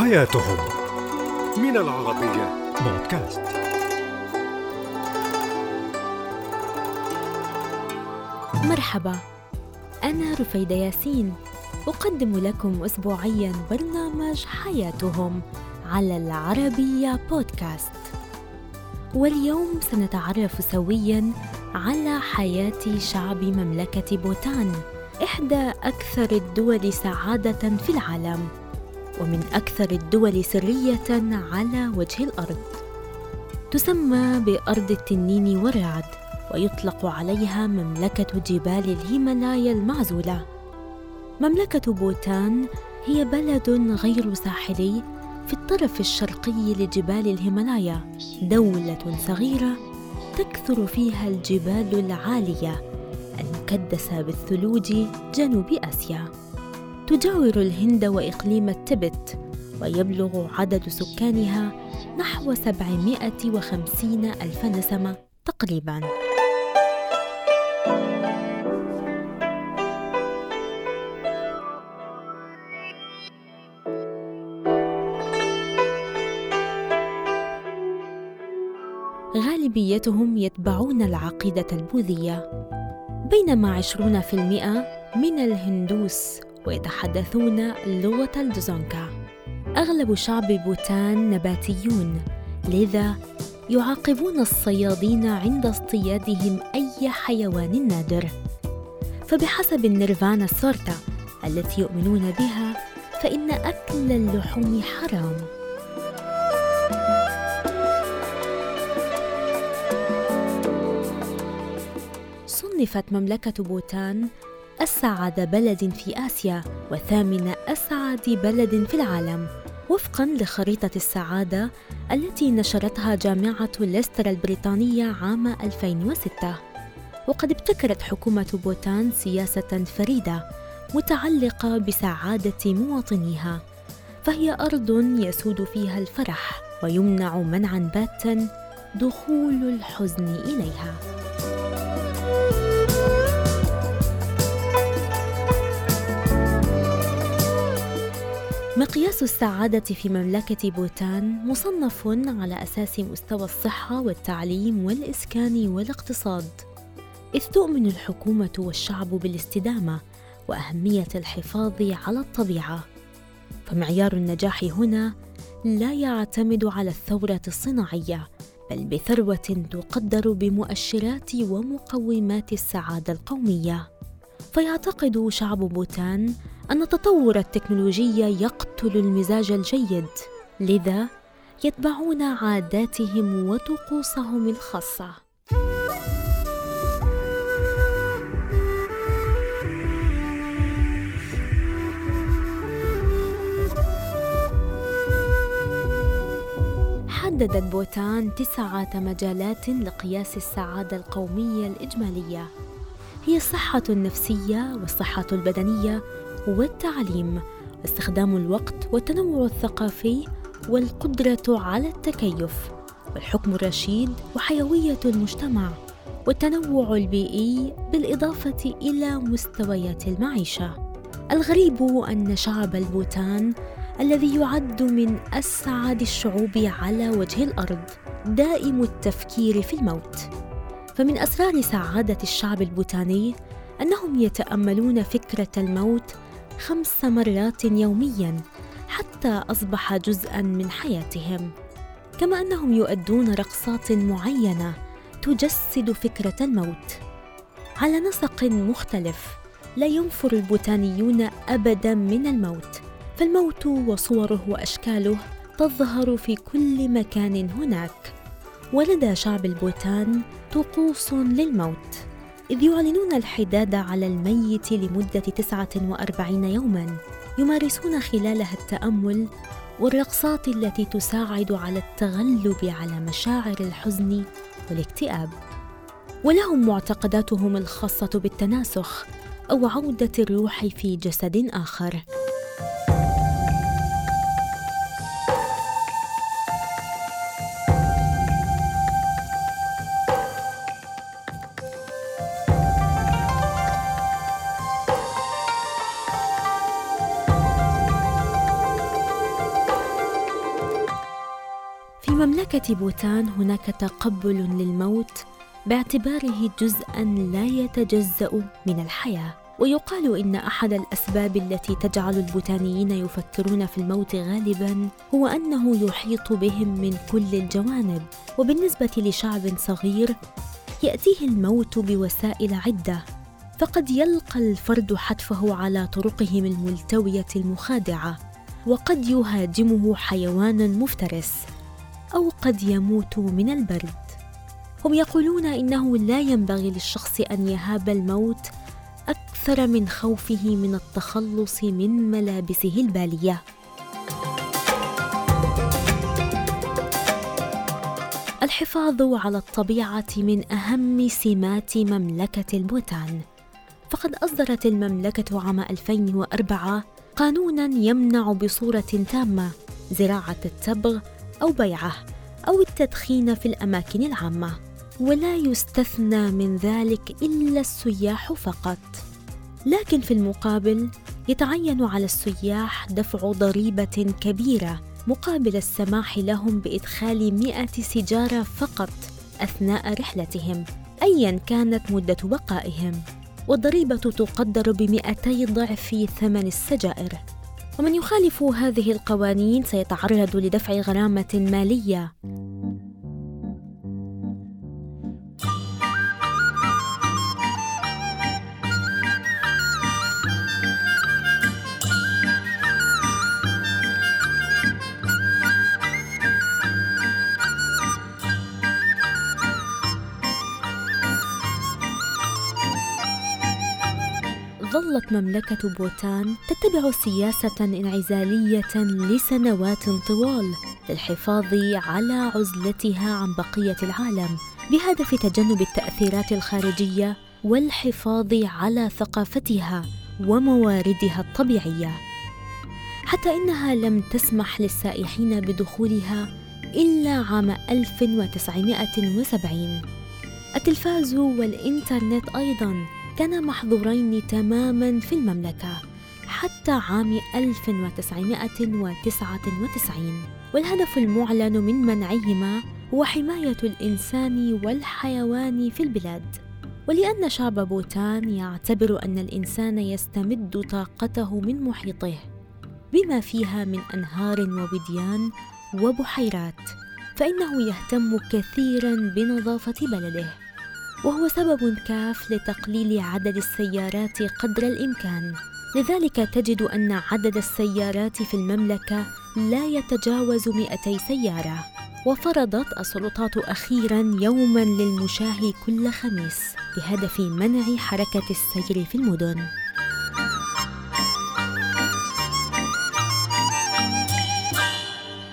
حياتهم من العربية بودكاست. مرحبا أنا رفيدة ياسين. أقدم لكم أسبوعيا برنامج حياتهم على العربية بودكاست. واليوم سنتعرف سويا على حياة شعب مملكة بوتان إحدى أكثر الدول سعادة في العالم. ومن أكثر الدول سرية على وجه الأرض. تسمى بأرض التنين والرعد ويطلق عليها مملكة جبال الهيمالايا المعزولة. مملكة بوتان هي بلد غير ساحلي في الطرف الشرقي لجبال الهيمالايا. دولة صغيرة تكثر فيها الجبال العالية المكدسة بالثلوج جنوب آسيا. تجاور الهند وإقليم التبت ويبلغ عدد سكانها نحو 750 ألف نسمة تقريباً. غالبيتهم يتبعون العقيدة البوذية. بينما عشرون في المئة من الهندوس ويتحدثون لغة الدزونكا أغلب شعب بوتان نباتيون لذا يعاقبون الصيادين عند اصطيادهم أي حيوان نادر. فبحسب النيرفانا سورتا التي يؤمنون بها فإن أكل اللحوم حرام. صنفت مملكة بوتان أسعد بلد في آسيا وثامن أسعد بلد في العالم. وفقا لخريطة السعادة التي نشرتها جامعة ليستر البريطانية عام 2006 وقد ابتكرت حكومة بوتان سياسة فريدة متعلقة بسعادة مواطنيها فهي أرض يسود فيها الفرح ويمنع منعا باتا دخول الحزن إليها. مقياس السعادة في مملكة بوتان مصنف على أساس مستوى الصحة والتعليم والإسكان والاقتصاد، إذ تؤمن الحكومة والشعب بالاستدامة وأهمية الحفاظ على الطبيعة، فمعيار النجاح هنا لا يعتمد على الثورة الصناعية، بل بثروة تقدر بمؤشرات ومقومات السعادة القومية. فيعتقد شعب بوتان أن تطور التكنولوجيا يقتل المزاج الجيد لذا يتبعون عاداتهم وطقوسهم الخاصة. حددت بوتان تسعة مجالات لقياس السعادة القومية الإجمالية. هي الصحة النفسية والصحة البدنية والتعليم واستخدام الوقت والتنوع الثقافي والقدرة على التكيف والحكم الرشيد وحيوية المجتمع والتنوع البيئي بالإضافة إلى مستويات المعيشة. الغريب أن شعب البوتان الذي يعد من أسعد الشعوب على وجه الأرض دائم التفكير في الموت. فمن أسرار سعادة الشعب البوتاني أنهم يتأملون فكرة الموت خمس مرات يوميا حتى أصبح جزءا من حياتهم. كما أنهم يؤدون رقصات معينة تجسد فكرة الموت. على نسق مختلف لا ينفر البوتانيون ابدا من الموت فالموت وصوره وأشكاله تظهر في كل مكان هناك. ولدى شعب البوتان طقوس للموت. إذ يعلنون الحداد على الميت لمدة 49 يوما يمارسون خلالها التأمل والرقصات التي تساعد على التغلب على مشاعر الحزن والاكتئاب. ولهم معتقداتهم الخاصة بالتناسخ أو عودة الروح في جسد آخر. مملكة بوتان هناك تقبل للموت باعتباره جزءا لا يتجزأ من الحياة. ويقال إن أحد الأسباب التي تجعل البوتانيين يفكرون في الموت غالبا هو أنه يحيط بهم من كل الجوانب. وبالنسبة لشعب صغير يأتيه الموت بوسائل عدة. فقد يلقى الفرد حتفه على طرقهم الملتوية المخادعة وقد يهاجمه حيوان مفترس. أو قد يموت من البرد. هم يقولون إنه لا ينبغي للشخص أن يهاب الموت أكثر من خوفه من التخلص من ملابسه البالية. الحفاظ على الطبيعة من أهم سمات مملكة البوتان. فقد أصدرت المملكة عام 2004 قانونا يمنع بصورة تامة زراعة التبغ أو بيعه أو التدخين في الأماكن العامة ولا يستثنى من ذلك إلا السياح فقط. لكن في المقابل يتعين على السياح دفع ضريبة كبيرة مقابل السماح لهم بإدخال مئة سيجارة فقط أثناء رحلتهم أيا كانت مدة بقائهم. والضريبة تقدر بمئتي ضعف ثمن السجائر. ومن يخالف هذه القوانين سيتعرض لدفع غرامة مالية. ظلت مملكة بوتان تتبع سياسة انعزالية لسنوات طوال للحفاظ على عزلتها عن بقية العالم بهدف تجنب التأثيرات الخارجية والحفاظ على ثقافتها ومواردها الطبيعية. حتى إنها لم تسمح للسائحين بدخولها إلا عام 1970 التلفاز والإنترنت أيضاً كانا محظورين تماما في المملكة حتى عام 1999 والهدف المعلن من منعهما هو حماية الإنسان والحيوان في البلاد. ولأن شعب بوتان يعتبر أن الإنسان يستمد طاقته من محيطه بما فيها من أنهار ووديان وبحيرات فإنه يهتم كثيرا بنظافة بلده. وهو سبب كاف لتقليل عدد السيارات قدر الإمكان. لذلك تجد أن عدد السيارات في المملكة لا يتجاوز 200 سيارة. وفرضت السلطات أخيرا يوما للمشاة كل خميس بهدف منع حركة السير في المدن.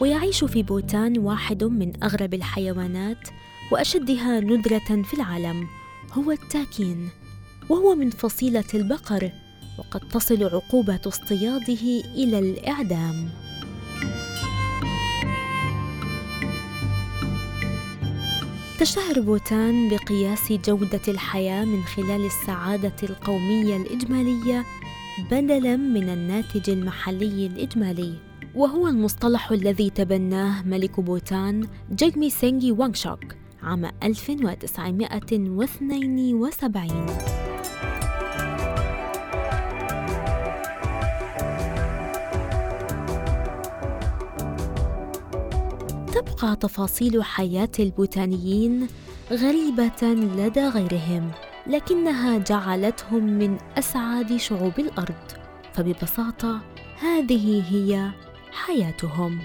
ويعيش في بوتان واحد من أغرب الحيوانات وأشدها ندرة في العالم هو التاكين وهو من فصيلة البقر وقد تصل عقوبة اصطياده إلى الإعدام. تشتهر بوتان بقياس جودة الحياة من خلال السعادة القومية الإجمالية بدلا من الناتج المحلي الإجمالي وهو المصطلح الذي تبناه ملك بوتان جيغمي سينغي وانغشوك عام 1972 تبقى تفاصيل حياة البوتانيين غريبة لدى غيرهم لكنها جعلتهم من أسعد شعوب الأرض. فببساطة هذه هي حياتهم.